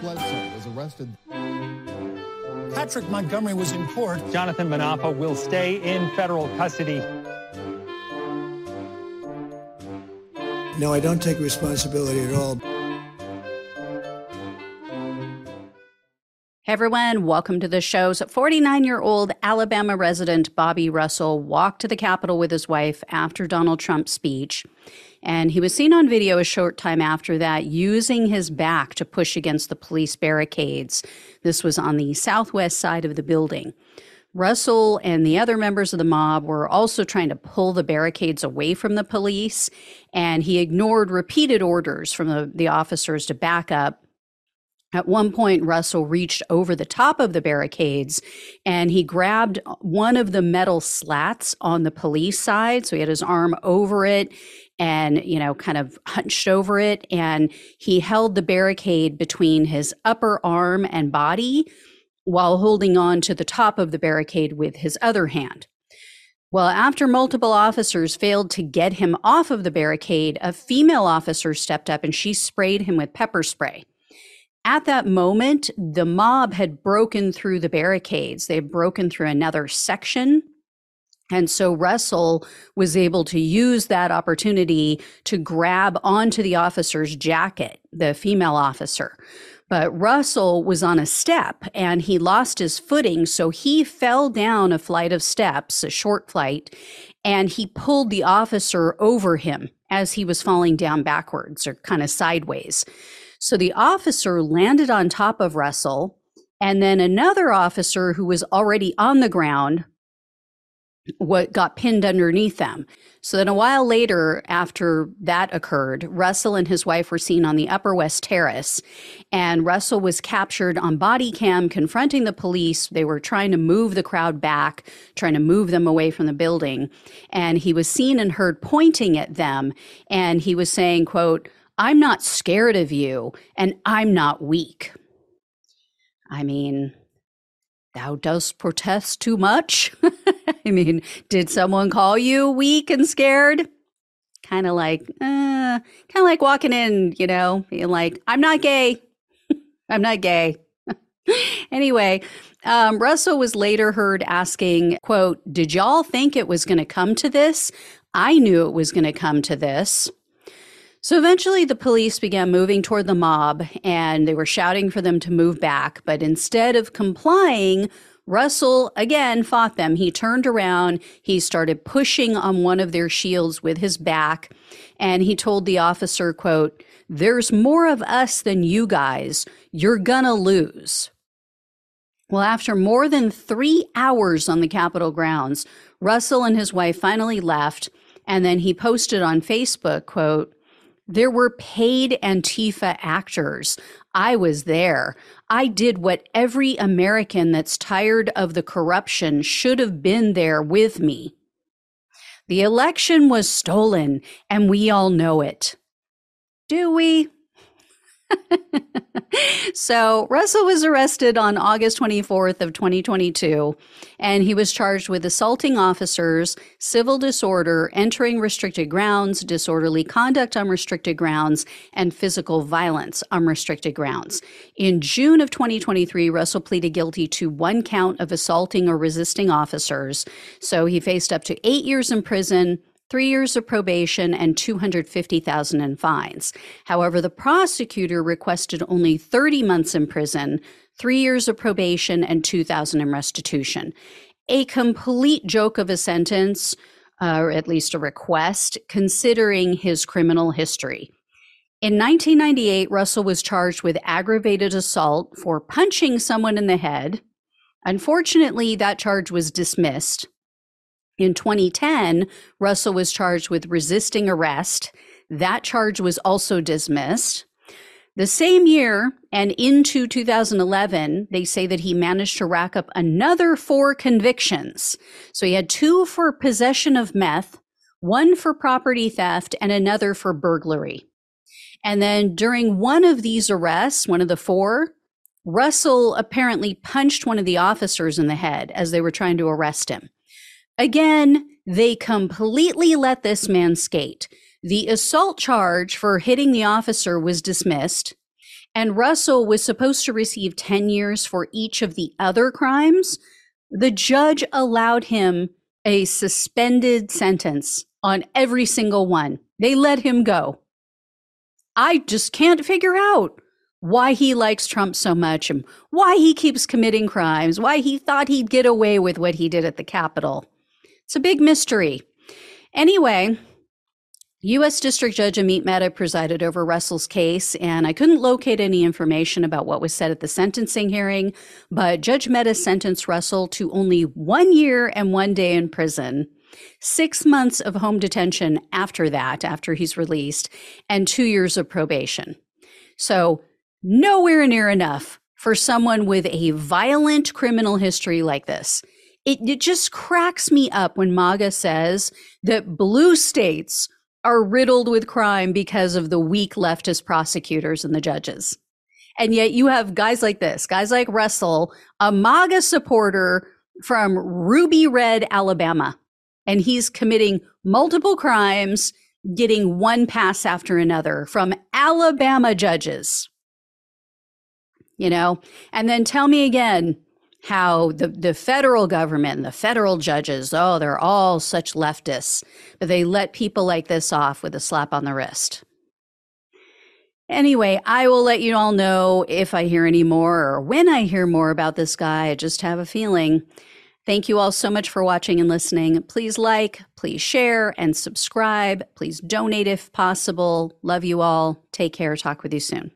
Bledsoe was arrested. Patrick Montgomery was in court. Jonathan Munafo will stay in federal custody. No, I don't take responsibility at all. Hey everyone, welcome to the show. 49 year old Alabama resident Bobby Russell walked to the Capitol with his wife after Donald Trump's speech. And he was seen on video a short time after that using his back to push against the police barricades. This was on the southwest side of the building. Russell and the other members of the mob were also trying to pull the barricades away from the police, and he ignored repeated orders from the, the officers to back up at one point, Russell reached over the top of the barricades and he grabbed one of the metal slats on the police side. So he had his arm over it and, you know, kind of hunched over it. And he held the barricade between his upper arm and body while holding on to the top of the barricade with his other hand. Well, after multiple officers failed to get him off of the barricade, a female officer stepped up and she sprayed him with pepper spray at that moment, the mob had broken through the barricades. They had broken through another section. And so Russell was able to use that opportunity to grab onto the officer's jacket, the female officer. But Russell was on a step and he lost his footing. So he fell down a flight of steps, a short flight, and he pulled the officer over him as he was falling down backwards or kind of sideways. So the officer landed on top of Russell, and then another officer who was already on the ground what got pinned underneath them. So then a while later after that occurred, Russell and his wife were seen on the Upper West Terrace and Russell was captured on body cam confronting the police. They were trying to move the crowd back, trying to move them away from the building, and he was seen and heard pointing at them and he was saying, quote, I'm not scared of you and I'm not weak. I mean, thou dost protest too much. I mean, did someone call you weak and scared? Kind of like, uh, kind of like walking in, you know, being like, I'm not gay. I'm not gay. anyway, um, Russell was later heard asking, quote, did y'all think it was going to come to this? I knew it was going to come to this. So eventually, the police began moving toward the mob and they were shouting for them to move back. But instead of complying, Russell again fought them. He turned around, he started pushing on one of their shields with his back, and he told the officer, quote, There's more of us than you guys. You're gonna lose. Well, after more than three hours on the Capitol grounds, Russell and his wife finally left, and then he posted on Facebook, quote, there were paid Antifa actors. I was there. I did what every American that's tired of the corruption should have been there with me. The election was stolen, and we all know it. Do we? so Russell was arrested on August 24th of 2022 and he was charged with assaulting officers, civil disorder, entering restricted grounds, disorderly conduct on restricted grounds, and physical violence on restricted grounds. In June of 2023, Russell pleaded guilty to one count of assaulting or resisting officers. So he faced up to 8 years in prison, three years of probation, and 250,000 in fines. However, the prosecutor requested only 30 months in prison, three years of probation, and 2,000 in restitution. A complete joke of a sentence, uh, or at least a request, considering his criminal history. In 1998, Russell was charged with aggravated assault for punching someone in the head. Unfortunately, that charge was dismissed. In 2010, Russell was charged with resisting arrest. That charge was also dismissed. The same year and into 2011, they say that he managed to rack up another four convictions. So he had two for possession of meth, one for property theft, and another for burglary. And then during one of these arrests, one of the four, Russell apparently punched one of the officers in the head as they were trying to arrest him. Again, they completely let this man skate. The assault charge for hitting the officer was dismissed. and Russell was supposed to receive 10 years for each of the other crimes, the judge allowed him a suspended sentence on every single one. They let him go. I just can't figure out why he likes Trump so much and why he keeps committing crimes, why he thought he'd get away with what he did at the Capitol. It's a big mystery. Anyway, U.S. District Judge Amit Mehta presided over Russell's case, and I couldn't locate any information about what was said at the sentencing hearing, but Judge Mehta sentenced Russell to only one year and one day in prison, six months of home detention after that, after he's released, and two years of probation. So nowhere near enough for someone with a violent criminal history like this. It, it just cracks me up when MAGA says that blue states are riddled with crime because of the weak leftist prosecutors and the judges. And yet you have guys like this, guys like Russell, a MAGA supporter from Ruby Red, Alabama, and he's committing multiple crimes, getting one pass after another from Alabama judges you know? And then tell me again how the, the federal government and the federal judges, oh, they're all such leftists, but they let people like this off with a slap on the wrist. Anyway, I will let you all know if I hear any more or when I hear more about this guy. I just have a feeling. Thank you all so much for watching and listening. Please like, please share, and subscribe. Please donate if possible. Love you all. Take care. Talk with you soon.